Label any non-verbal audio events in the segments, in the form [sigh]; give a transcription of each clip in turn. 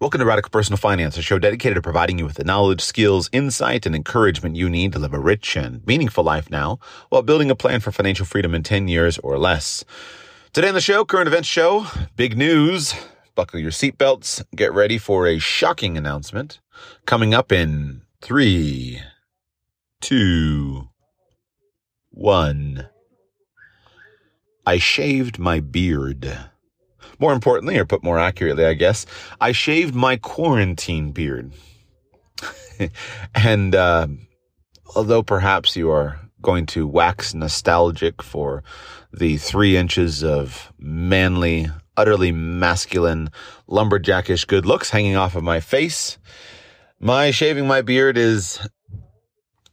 Welcome to Radical Personal Finance, a show dedicated to providing you with the knowledge, skills, insight, and encouragement you need to live a rich and meaningful life now while building a plan for financial freedom in 10 years or less. Today on the show, current events show, big news. Buckle your seatbelts. Get ready for a shocking announcement coming up in three, two, one. I shaved my beard. More importantly, or put more accurately, I guess, I shaved my quarantine beard. [laughs] and uh, although perhaps you are going to wax nostalgic for the three inches of manly, utterly masculine, lumberjackish good looks hanging off of my face, my shaving my beard is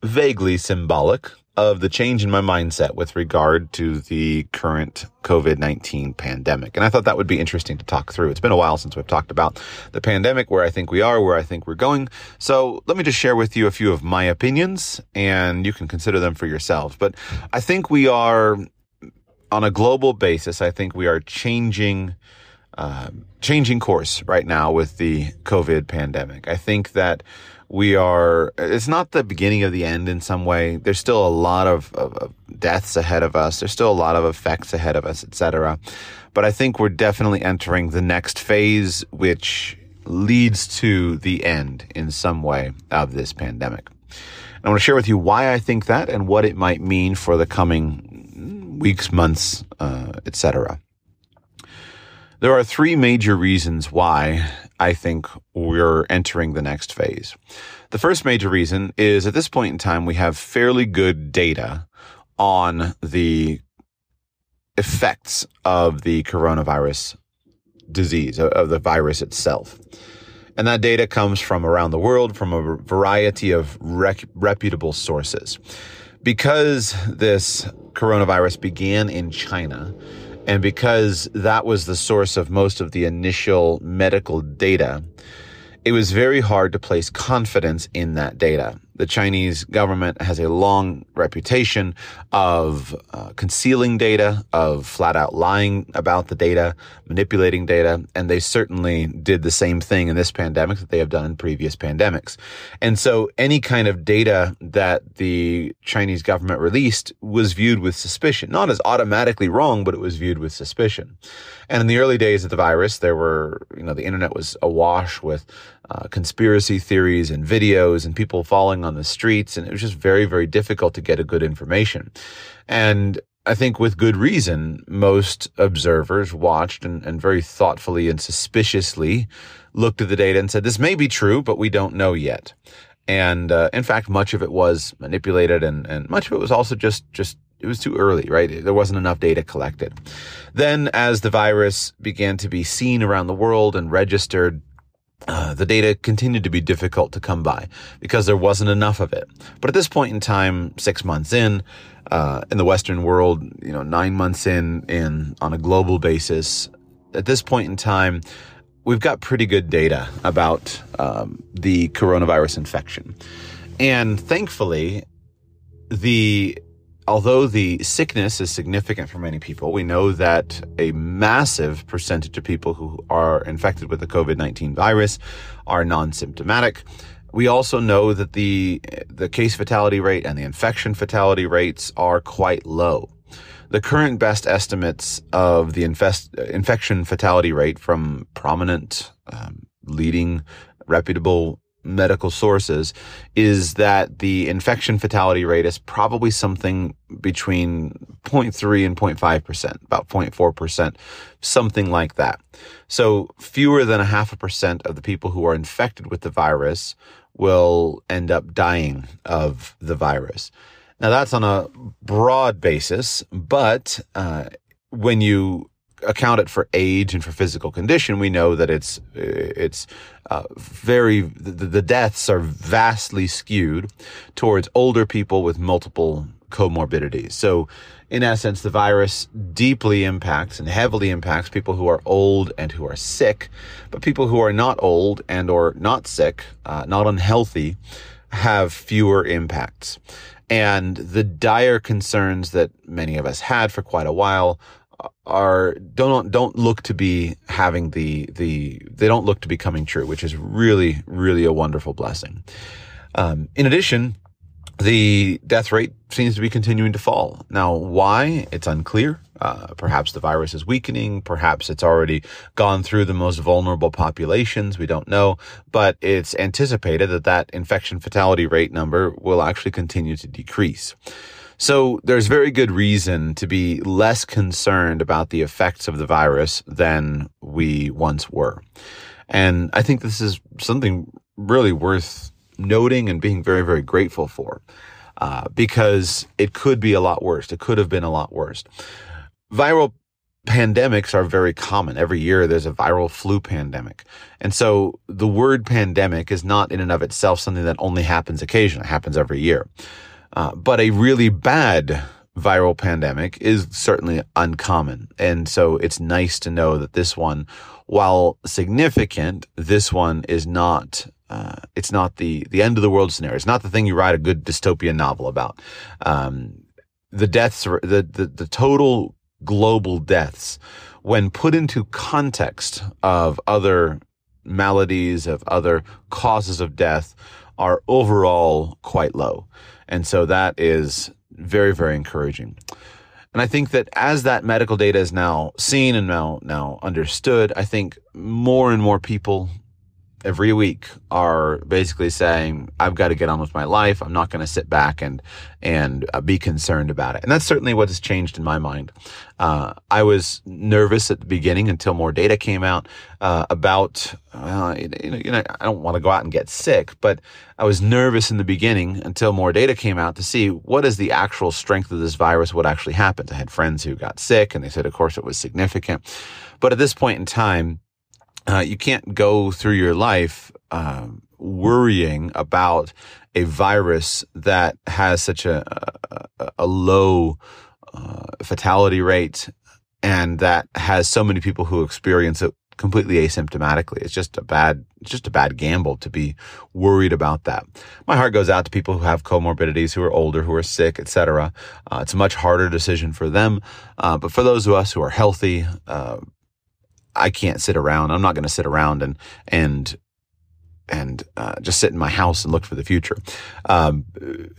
vaguely symbolic of the change in my mindset with regard to the current COVID 19 pandemic. And I thought that would be interesting to talk through. It's been a while since we've talked about the pandemic, where I think we are, where I think we're going. So let me just share with you a few of my opinions and you can consider them for yourselves. But I think we are, on a global basis, I think we are changing. Uh, changing course right now with the COVID pandemic. I think that we are it's not the beginning of the end in some way. There's still a lot of, of, of deaths ahead of us. There's still a lot of effects ahead of us etc but i think we're definitely entering the next phase which leads to the end in some way of this pandemic. I want to share with you why i think that and what it might mean for the coming weeks months uh, etc there are three major reasons why I think we're entering the next phase. The first major reason is at this point in time, we have fairly good data on the effects of the coronavirus disease, of the virus itself. And that data comes from around the world from a variety of rec- reputable sources. Because this coronavirus began in China, and because that was the source of most of the initial medical data, it was very hard to place confidence in that data the Chinese government has a long reputation of uh, concealing data, of flat out lying about the data, manipulating data, and they certainly did the same thing in this pandemic that they have done in previous pandemics. And so any kind of data that the Chinese government released was viewed with suspicion, not as automatically wrong, but it was viewed with suspicion. And in the early days of the virus, there were, you know, the internet was awash with uh, conspiracy theories and videos and people falling on the streets. And it was just very, very difficult to get a good information. And I think with good reason, most observers watched and, and very thoughtfully and suspiciously looked at the data and said, this may be true, but we don't know yet. And uh, in fact, much of it was manipulated and, and much of it was also just, just it was too early, right? There wasn't enough data collected. Then, as the virus began to be seen around the world and registered, uh, the data continued to be difficult to come by because there wasn't enough of it. But at this point in time, six months in, uh, in the Western world, you know, nine months in, in on a global basis, at this point in time, we've got pretty good data about um, the coronavirus infection, and thankfully, the although the sickness is significant for many people, we know that a massive percentage of people who are infected with the COVID 19 virus are non symptomatic. We also know that the, the case fatality rate and the infection fatality rates are quite low. The current best estimates of the infest, infection fatality rate from prominent, um, leading, reputable medical sources is that the infection fatality rate is probably something between 0.3 and 0.5%, about 0.4%, something like that. So fewer than a half a percent of the people who are infected with the virus will end up dying of the virus. Now that's on a broad basis, but uh, when you account it for age and for physical condition, we know that it's it's uh, very the, the deaths are vastly skewed towards older people with multiple comorbidities. So, in essence, the virus deeply impacts and heavily impacts people who are old and who are sick, but people who are not old and or not sick, uh, not unhealthy, have fewer impacts. And the dire concerns that many of us had for quite a while are don't don't look to be having the the they don't look to be coming true, which is really really a wonderful blessing. Um, in addition, the death rate seems to be continuing to fall. Now, why? It's unclear. Uh, perhaps the virus is weakening. Perhaps it's already gone through the most vulnerable populations. We don't know, but it's anticipated that that infection fatality rate number will actually continue to decrease. So there's very good reason to be less concerned about the effects of the virus than we once were. And I think this is something really worth noting and being very, very grateful for. Uh, because it could be a lot worse. It could have been a lot worse. Viral pandemics are very common. Every year there's a viral flu pandemic. And so the word pandemic is not in and of itself something that only happens occasionally. It happens every year. Uh, but a really bad viral pandemic is certainly uncommon. And so it's nice to know that this one, while significant, this one is not uh, it's not the the end of the world scenario. It's not the thing you write a good dystopian novel about. Um, the deaths, the, the the total global deaths, when put into context of other maladies, of other causes of death, are overall quite low, and so that is very very encouraging. And I think that as that medical data is now seen and now now understood, I think more and more people every week are basically saying, I've got to get on with my life. I'm not going to sit back and, and uh, be concerned about it. And that's certainly what has changed in my mind. Uh, I was nervous at the beginning until more data came out, uh, about, you know, you know, I don't want to go out and get sick, but I was nervous in the beginning until more data came out to see what is the actual strength of this virus, what actually happened. I had friends who got sick and they said, of course, it was significant. But at this point in time, uh, you can't go through your life um, worrying about a virus that has such a, a, a low uh, fatality rate and that has so many people who experience it completely asymptomatically. It's just a bad, just a bad gamble to be worried about that. My heart goes out to people who have comorbidities, who are older, who are sick, etc. Uh, it's a much harder decision for them. Uh, but for those of us who are healthy, uh, I can't sit around. I'm not going to sit around and and and uh, just sit in my house and look for the future um,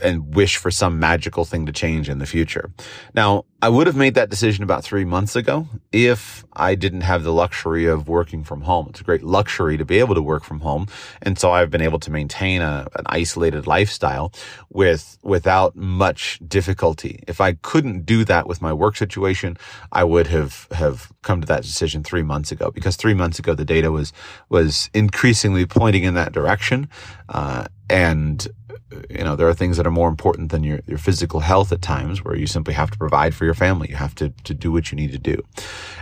and wish for some magical thing to change in the future. Now, I would have made that decision about three months ago if I didn't have the luxury of working from home. It's a great luxury to be able to work from home. And so I've been able to maintain a, an isolated lifestyle with, without much difficulty. If I couldn't do that with my work situation, I would have, have come to that decision three months ago because three months ago the data was, was increasingly pointing in that direction. Uh, and you know, there are things that are more important than your, your physical health at times where you simply have to provide for your family. You have to, to do what you need to do.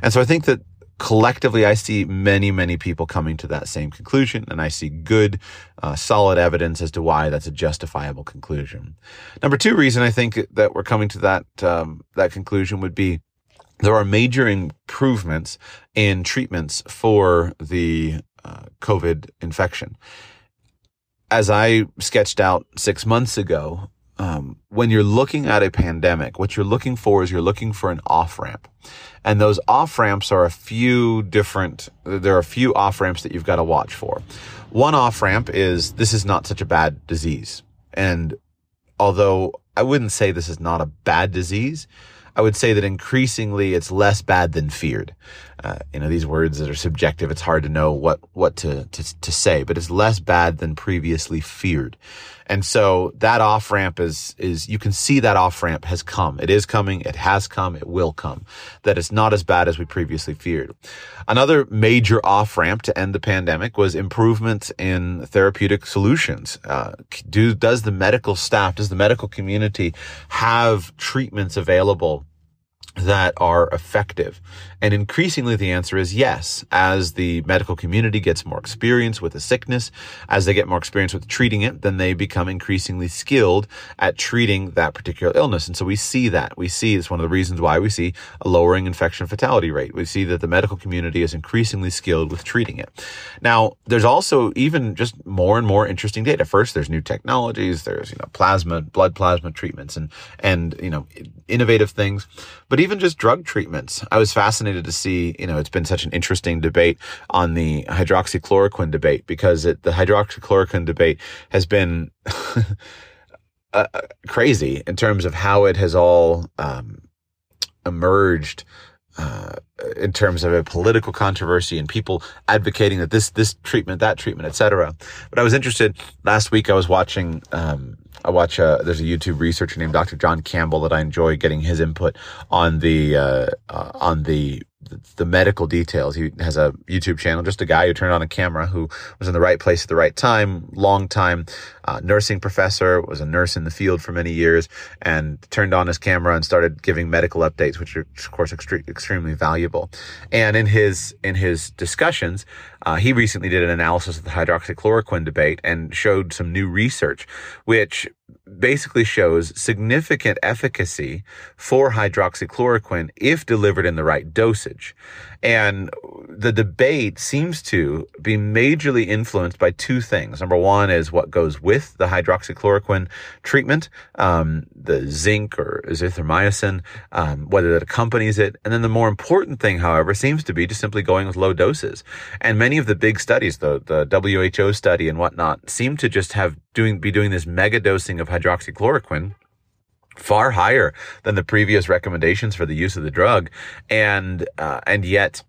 And so I think that collectively, I see many, many people coming to that same conclusion, and I see good, uh, solid evidence as to why that's a justifiable conclusion. Number two reason I think that we're coming to that um, that conclusion would be there are major improvements in treatments for the uh, COVID infection as I sketched out six months ago, um, when you're looking at a pandemic, what you're looking for is you're looking for an off ramp. And those off ramps are a few different, there are a few off ramps that you've got to watch for. One off ramp is this is not such a bad disease. And although I wouldn't say this is not a bad disease, I would say that increasingly it's less bad than feared. Uh, you know, these words that are subjective, it's hard to know what, what to, to, to say, but it's less bad than previously feared. And so that off ramp is, is, you can see that off ramp has come. It is coming. It has come. It will come. That it's not as bad as we previously feared. Another major off ramp to end the pandemic was improvements in therapeutic solutions. Uh, do, does the medical staff, does the medical community have treatments available that are effective? And increasingly the answer is yes. As the medical community gets more experience with the sickness, as they get more experience with treating it, then they become increasingly skilled at treating that particular illness. And so we see that. We see it's one of the reasons why we see a lowering infection fatality rate. We see that the medical community is increasingly skilled with treating it. Now, there's also even just more and more interesting data. First, there's new technologies. There's, you know, plasma, blood plasma treatments and, and, you know, innovative things. But even just drug treatments. I was fascinated to see, you know, it's been such an interesting debate on the hydroxychloroquine debate because it, the hydroxychloroquine debate has been [laughs] uh, crazy in terms of how it has all um, emerged uh, in terms of a political controversy and people advocating that this this treatment, that treatment, etc. But I was interested last week. I was watching. Um, I watch. Uh, there's a YouTube researcher named Dr. John Campbell that I enjoy getting his input on the uh, uh on the medical details. He has a YouTube channel, just a guy who turned on a camera who was in the right place at the right time, long time uh, nursing professor, was a nurse in the field for many years, and turned on his camera and started giving medical updates, which are of course extre- extremely valuable. And in his in his discussions, uh, he recently did an analysis of the hydroxychloroquine debate and showed some new research, which basically shows significant efficacy for hydroxychloroquine if delivered in the right dosage. And the debate seems to be majorly influenced by two things. Number one is what goes with the hydroxychloroquine treatment, um, the zinc or azithromycin, um, whether that accompanies it. And then the more important thing, however, seems to be just simply going with low doses. And many of the big studies, the, the WHO study and whatnot, seem to just have doing, be doing this mega dosing of hydroxychloroquine far higher than the previous recommendations for the use of the drug, and uh, and yet,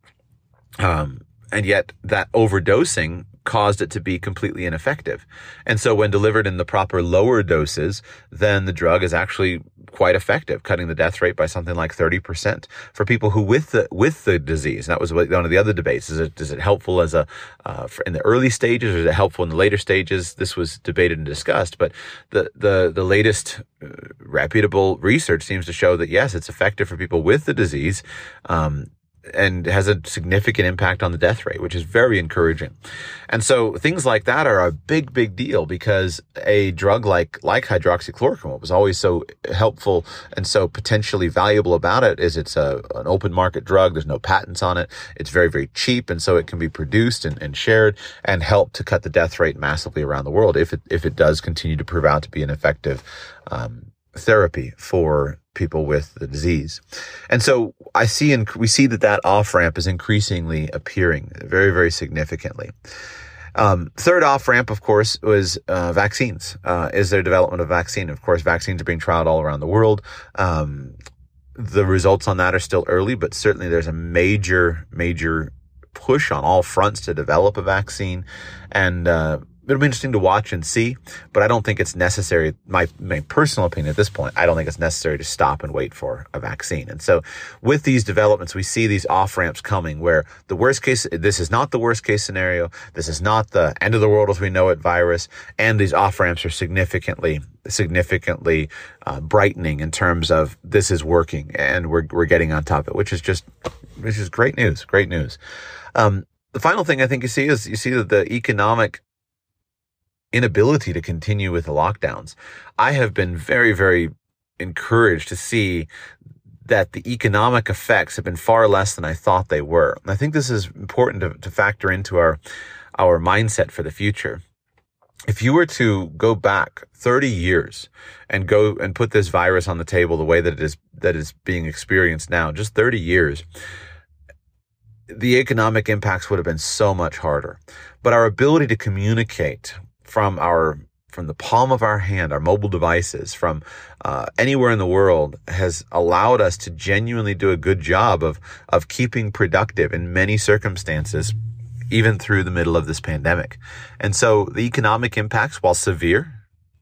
um, and yet that overdosing caused it to be completely ineffective. And so when delivered in the proper lower doses, then the drug is actually quite effective, cutting the death rate by something like 30% for people who with the, with the disease. That was one of the other debates. Is it, is it helpful as a, uh, in the early stages or is it helpful in the later stages? This was debated and discussed, but the, the, the latest uh, reputable research seems to show that yes, it's effective for people with the disease. Um, and has a significant impact on the death rate, which is very encouraging. And so things like that are a big, big deal because a drug like, like hydroxychloroquine, what was always so helpful and so potentially valuable about it is it's a, an open market drug. There's no patents on it. It's very, very cheap. And so it can be produced and, and shared and help to cut the death rate massively around the world if it, if it does continue to prove out to be an effective, um, therapy for people with the disease. And so I see, and we see that that off ramp is increasingly appearing very, very significantly. Um, third off ramp, of course, was uh, vaccines. Uh, is there development of vaccine? Of course, vaccines are being trialed all around the world. Um, the results on that are still early, but certainly there's a major, major push on all fronts to develop a vaccine. And uh, it'll be interesting to watch and see, but I don't think it's necessary. My, my personal opinion at this point, I don't think it's necessary to stop and wait for a vaccine. And so with these developments, we see these off ramps coming where the worst case, this is not the worst case scenario. This is not the end of the world as we know it virus. And these off ramps are significantly, significantly uh, brightening in terms of this is working and we're, we're getting on top of it, which is just, which is great news. Great news. Um, the final thing I think you see is you see that the economic inability to continue with the lockdowns. I have been very, very encouraged to see that the economic effects have been far less than I thought they were. And I think this is important to, to factor into our, our mindset for the future. If you were to go back 30 years and go and put this virus on the table the way that it is, that is being experienced now, just 30 years, the economic impacts would have been so much harder. But our ability to communicate from our from the palm of our hand, our mobile devices, from uh, anywhere in the world, has allowed us to genuinely do a good job of of keeping productive in many circumstances, even through the middle of this pandemic. And so, the economic impacts, while severe,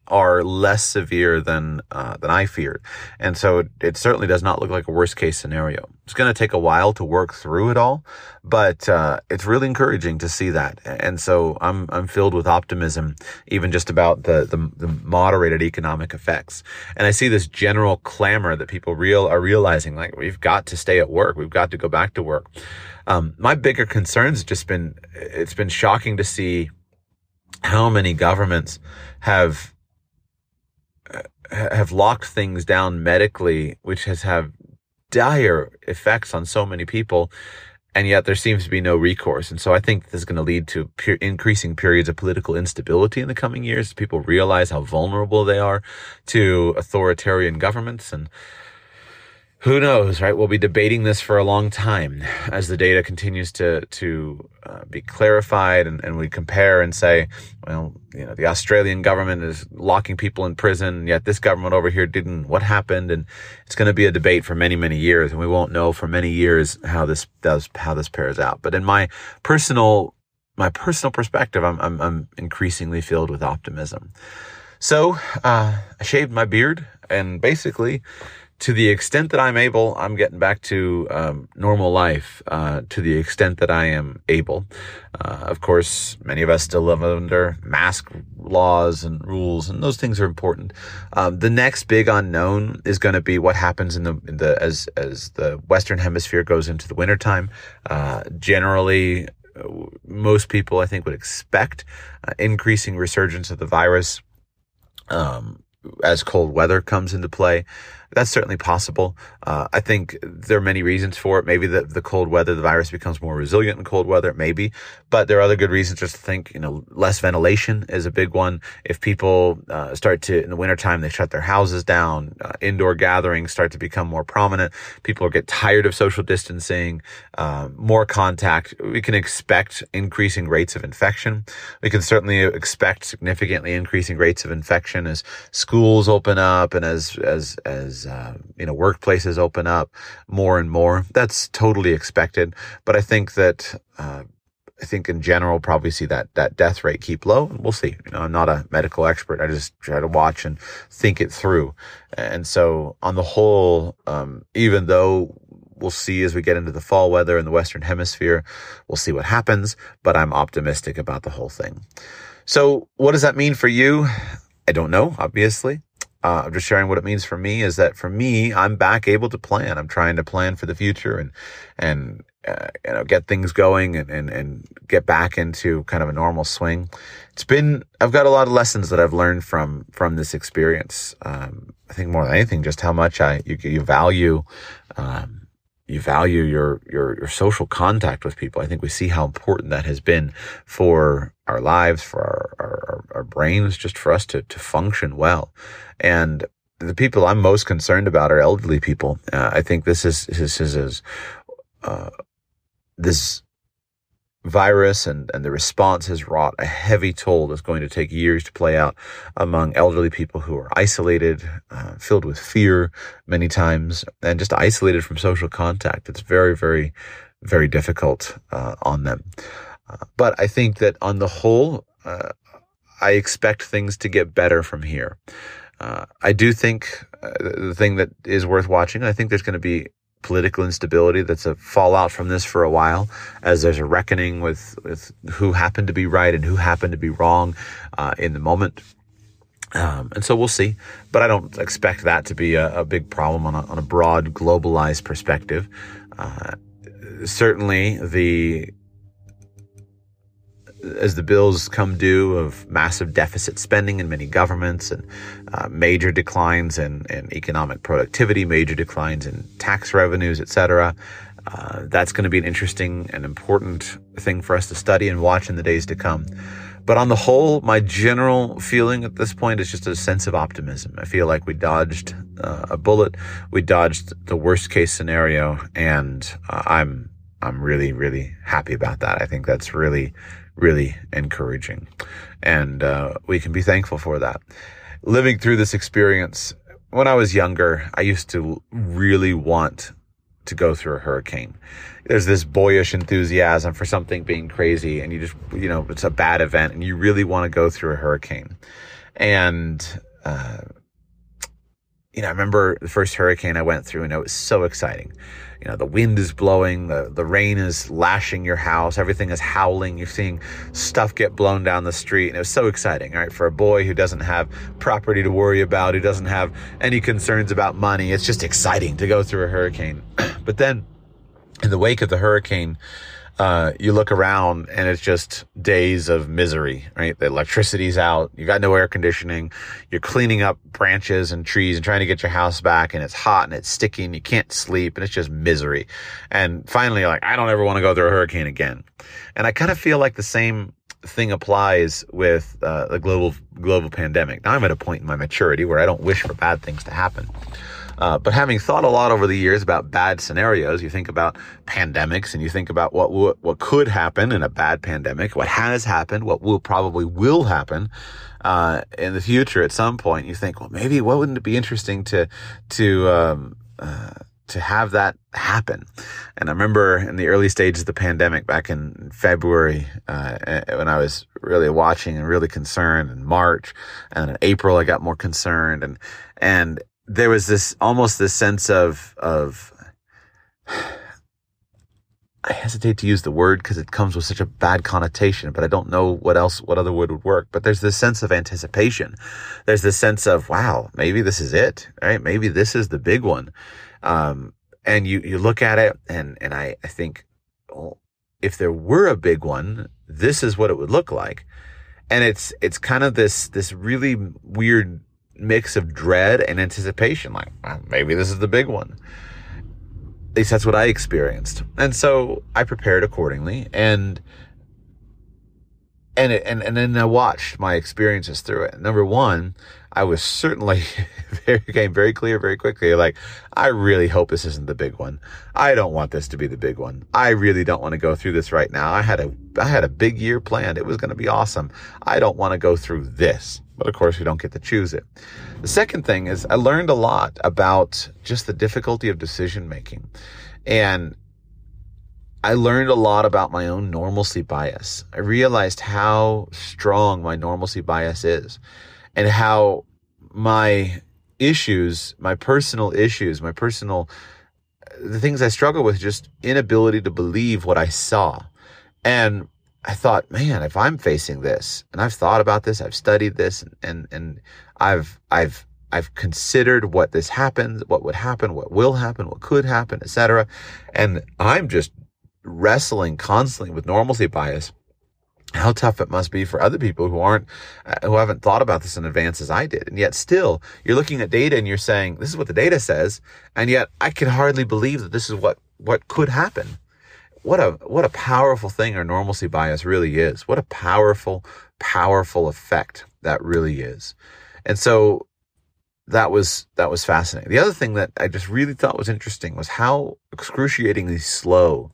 are less severe than uh, than I feared, and so it, it, certainly does not look like a worst case scenario. It's going to take a while to work through it all, but uh, it's really encouraging to see that, and so I'm I'm filled with optimism, even just about the, the the, moderated economic effects. And I see this general clamor that people real are realizing, like we've got to stay at work, we've got to go back to work. Um, my bigger concerns just been it's been shocking to see how many governments have have locked things down medically, which has have dire effects on so many people. And yet there seems to be no recourse. And so I think this is going to lead to per- increasing periods of political instability in the coming years. People realize how vulnerable they are to authoritarian governments. And who knows, right? We'll be debating this for a long time as the data continues to to uh, be clarified, and, and we compare and say, well, you know, the Australian government is locking people in prison, yet this government over here didn't. What happened? And it's going to be a debate for many, many years, and we won't know for many years how this does how this pairs out. But in my personal my personal perspective, I'm I'm, I'm increasingly filled with optimism. So uh, I shaved my beard and basically to the extent that I'm able, I'm getting back to um, normal life. Uh, to the extent that I am able, uh, of course, many of us still live under mask laws and rules, and those things are important. Um, the next big unknown is going to be what happens in the in the as as the Western Hemisphere goes into the wintertime. Uh, generally, most people, I think, would expect uh, increasing resurgence of the virus. Um, as cold weather comes into play. That's certainly possible. Uh, I think there are many reasons for it. Maybe the, the cold weather, the virus becomes more resilient in cold weather, maybe. But there are other good reasons just to think, you know, less ventilation is a big one. If people uh, start to, in the wintertime, they shut their houses down, uh, indoor gatherings start to become more prominent. People get tired of social distancing, uh, more contact. We can expect increasing rates of infection. We can certainly expect significantly increasing rates of infection as schools open up and as, as, as uh, you know workplaces open up more and more. That's totally expected. But I think that uh, I think in general probably see that that death rate keep low. We'll see. You know, I'm not a medical expert. I just try to watch and think it through. And so on the whole, um, even though we'll see as we get into the fall weather in the Western hemisphere, we'll see what happens, but I'm optimistic about the whole thing. So what does that mean for you? I don't know, obviously. Uh, I'm just sharing what it means for me is that for me, I'm back able to plan. I'm trying to plan for the future and, and, uh, you know, get things going and, and, and get back into kind of a normal swing. It's been, I've got a lot of lessons that I've learned from, from this experience. Um, I think more than anything, just how much I, you, you value, um, you value your, your, your social contact with people. I think we see how important that has been for our lives, for our, our, our brains, just for us to, to function well. And the people I'm most concerned about are elderly people. Uh, I think this is, this is, is uh, this virus and, and the response has wrought a heavy toll that's going to take years to play out among elderly people who are isolated, uh, filled with fear many times, and just isolated from social contact. It's very, very, very difficult uh, on them. Uh, but I think that on the whole, uh, I expect things to get better from here. Uh, I do think uh, the thing that is worth watching, I think there's going to be political instability that's a fallout from this for a while as there's a reckoning with, with who happened to be right and who happened to be wrong uh, in the moment. Um, and so we'll see, but I don't expect that to be a, a big problem on a, on a broad globalized perspective. Uh, certainly the as the bills come due of massive deficit spending in many governments and uh, major declines in, in, economic productivity, major declines in tax revenues, etc. Uh, that's going to be an interesting and important thing for us to study and watch in the days to come. But on the whole, my general feeling at this point is just a sense of optimism. I feel like we dodged uh, a bullet, we dodged the worst case scenario, and uh, I'm I'm really really happy about that. I think that's really really encouraging. And uh, we can be thankful for that. Living through this experience, when I was younger, I used to really want to go through a hurricane. There's this boyish enthusiasm for something being crazy, and you just, you know, it's a bad event, and you really want to go through a hurricane. And, uh, you know, I remember the first hurricane I went through, and it was so exciting you know, the wind is blowing, the, the rain is lashing your house, everything is howling, you're seeing stuff get blown down the street. And it was so exciting, right? For a boy who doesn't have property to worry about, who doesn't have any concerns about money, it's just exciting to go through a hurricane. [clears throat] but then in the wake of the hurricane, uh, you look around and it's just days of misery, right? The electricity's out. You got no air conditioning. You're cleaning up branches and trees and trying to get your house back and it's hot and it's sticky and you can't sleep and it's just misery. And finally, like, I don't ever want to go through a hurricane again. And I kind of feel like the same thing applies with uh, the global global pandemic. Now I'm at a point in my maturity where I don't wish for bad things to happen. Uh, but having thought a lot over the years about bad scenarios, you think about pandemics and you think about what, what, what could happen in a bad pandemic, what has happened, what will probably will happen, uh, in the future at some point. You think, well, maybe what wouldn't it be interesting to, to, um, uh, to have that happen. And I remember in the early stages of the pandemic back in February, uh, when I was really watching and really concerned in March and in April, I got more concerned and, and there was this almost this sense of, of, I hesitate to use the word because it comes with such a bad connotation, but I don't know what else, what other word would work. But there's this sense of anticipation. There's this sense of, wow, maybe this is it, right? Maybe this is the big one. Um, and you, you look at it and, and I, I think, well, if there were a big one, this is what it would look like. And it's, it's kind of this, this really weird mix of dread and anticipation. Like, well, maybe this is the big one. At least that's what I experienced. And so I prepared accordingly and, and it, and, and then I watched my experiences through it. Number one, I was certainly [laughs] very, became very clear very quickly. Like, I really hope this isn't the big one. I don't want this to be the big one. I really don't want to go through this right now. I had a, I had a big year planned. It was going to be awesome. I don't want to go through this, but of course we don't get to choose it. The second thing is I learned a lot about just the difficulty of decision making and I learned a lot about my own normalcy bias. I realized how strong my normalcy bias is and how my issues, my personal issues, my personal, the things I struggle with, just inability to believe what I saw. And I thought, man, if I'm facing this and I've thought about this, I've studied this and, and, and I've, I've, I've considered what this happens, what would happen, what will happen, what could happen, etc. And I'm just wrestling constantly with normalcy bias how tough it must be for other people who aren't uh, who haven't thought about this in advance as I did. And yet still you're looking at data and you're saying this is what the data says and yet I can hardly believe that this is what what could happen. What a what a powerful thing our normalcy bias really is. What a powerful powerful effect that really is. And so that was that was fascinating. The other thing that I just really thought was interesting was how excruciatingly slow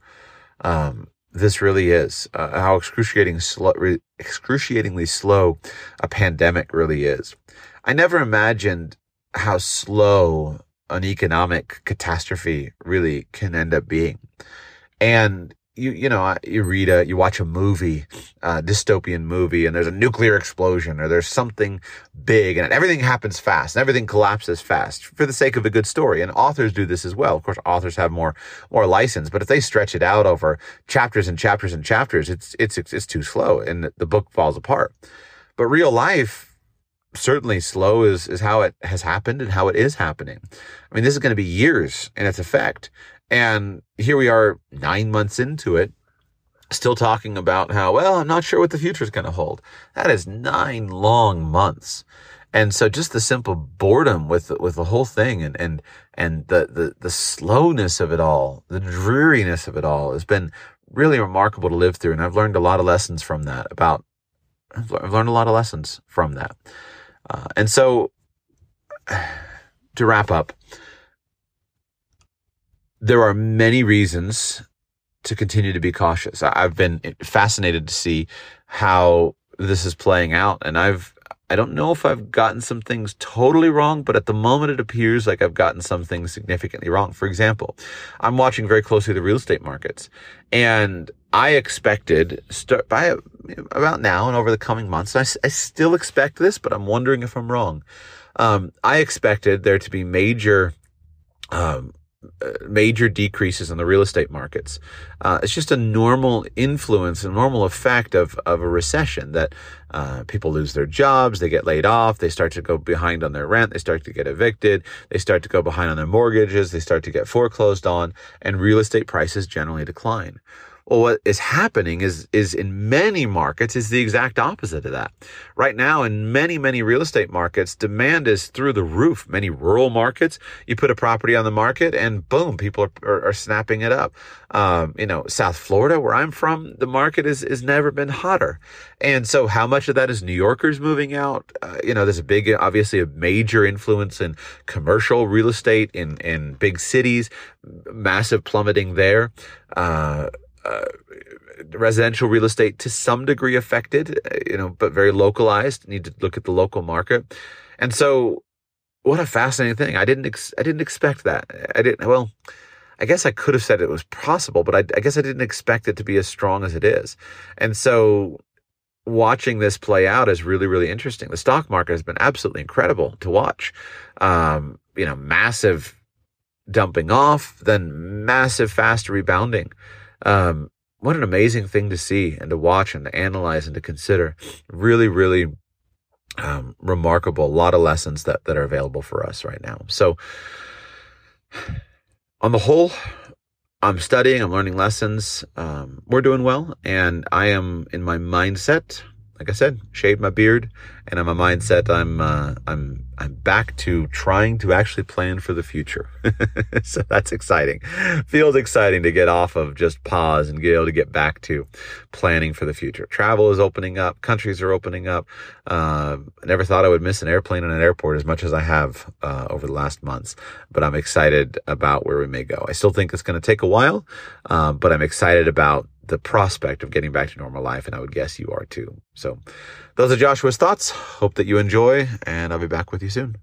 um, this really is uh, how excruciating slow, re- excruciatingly slow a pandemic really is. I never imagined how slow an economic catastrophe really can end up being. And you you know you read a you watch a movie, a dystopian movie, and there's a nuclear explosion or there's something big, and everything happens fast and everything collapses fast for the sake of a good story. And authors do this as well. Of course, authors have more more license, but if they stretch it out over chapters and chapters and chapters, it's it's it's too slow, and the book falls apart. But real life certainly slow is, is how it has happened and how it is happening. I mean, this is going to be years in its effect. And here we are nine months into it, still talking about how, well, I'm not sure what the future is going to hold. That is nine long months. And so just the simple boredom with, with the whole thing and, and, and the, the, the slowness of it all, the dreariness of it all has been really remarkable to live through. And I've learned a lot of lessons from that about, I've learned a lot of lessons from that. Uh, and so [sighs] to wrap up, there are many reasons to continue to be cautious. I've been fascinated to see how this is playing out. And I've, I don't know if I've gotten some things totally wrong, but at the moment it appears like I've gotten some things significantly wrong. For example, I'm watching very closely the real estate markets and I expected start by about now and over the coming months. I, I still expect this, but I'm wondering if I'm wrong. Um, I expected there to be major, um, major decreases in the real estate markets. Uh, it's just a normal influence, a normal effect of, of a recession that uh, people lose their jobs, they get laid off, they start to go behind on their rent, they start to get evicted, they start to go behind on their mortgages, they start to get foreclosed on, and real estate prices generally decline. Well, what is happening is, is in many markets is the exact opposite of that. Right now, in many, many real estate markets, demand is through the roof. Many rural markets, you put a property on the market and boom, people are, are, are snapping it up. Um, you know, South Florida, where I'm from, the market is, is never been hotter. And so how much of that is New Yorkers moving out? Uh, you know, there's a big, obviously a major influence in commercial real estate in, in big cities, massive plummeting there. Uh, uh, residential real estate to some degree affected, you know, but very localized. Need to look at the local market. And so what a fascinating thing. I didn't, ex- I didn't expect that. I didn't, well, I guess I could have said it was possible, but I, I guess I didn't expect it to be as strong as it is. And so watching this play out is really, really interesting. The stock market has been absolutely incredible to watch. Um, you know, massive dumping off, then massive fast rebounding. Um, what an amazing thing to see and to watch and to analyze and to consider. Really, really um, remarkable. A lot of lessons that, that are available for us right now. So, on the whole, I'm studying, I'm learning lessons. Um, we're doing well, and I am in my mindset like I said, shaved my beard, and I'm mindset. I'm uh, I'm I'm back to trying to actually plan for the future. [laughs] so that's exciting. Feels exciting to get off of just pause and get able to get back to planning for the future. Travel is opening up. Countries are opening up. Uh, I never thought I would miss an airplane in an airport as much as I have uh, over the last months. But I'm excited about where we may go. I still think it's going to take a while, uh, but I'm excited about the prospect of getting back to normal life. And I would guess you are too. So those are Joshua's thoughts. Hope that you enjoy and I'll be back with you soon.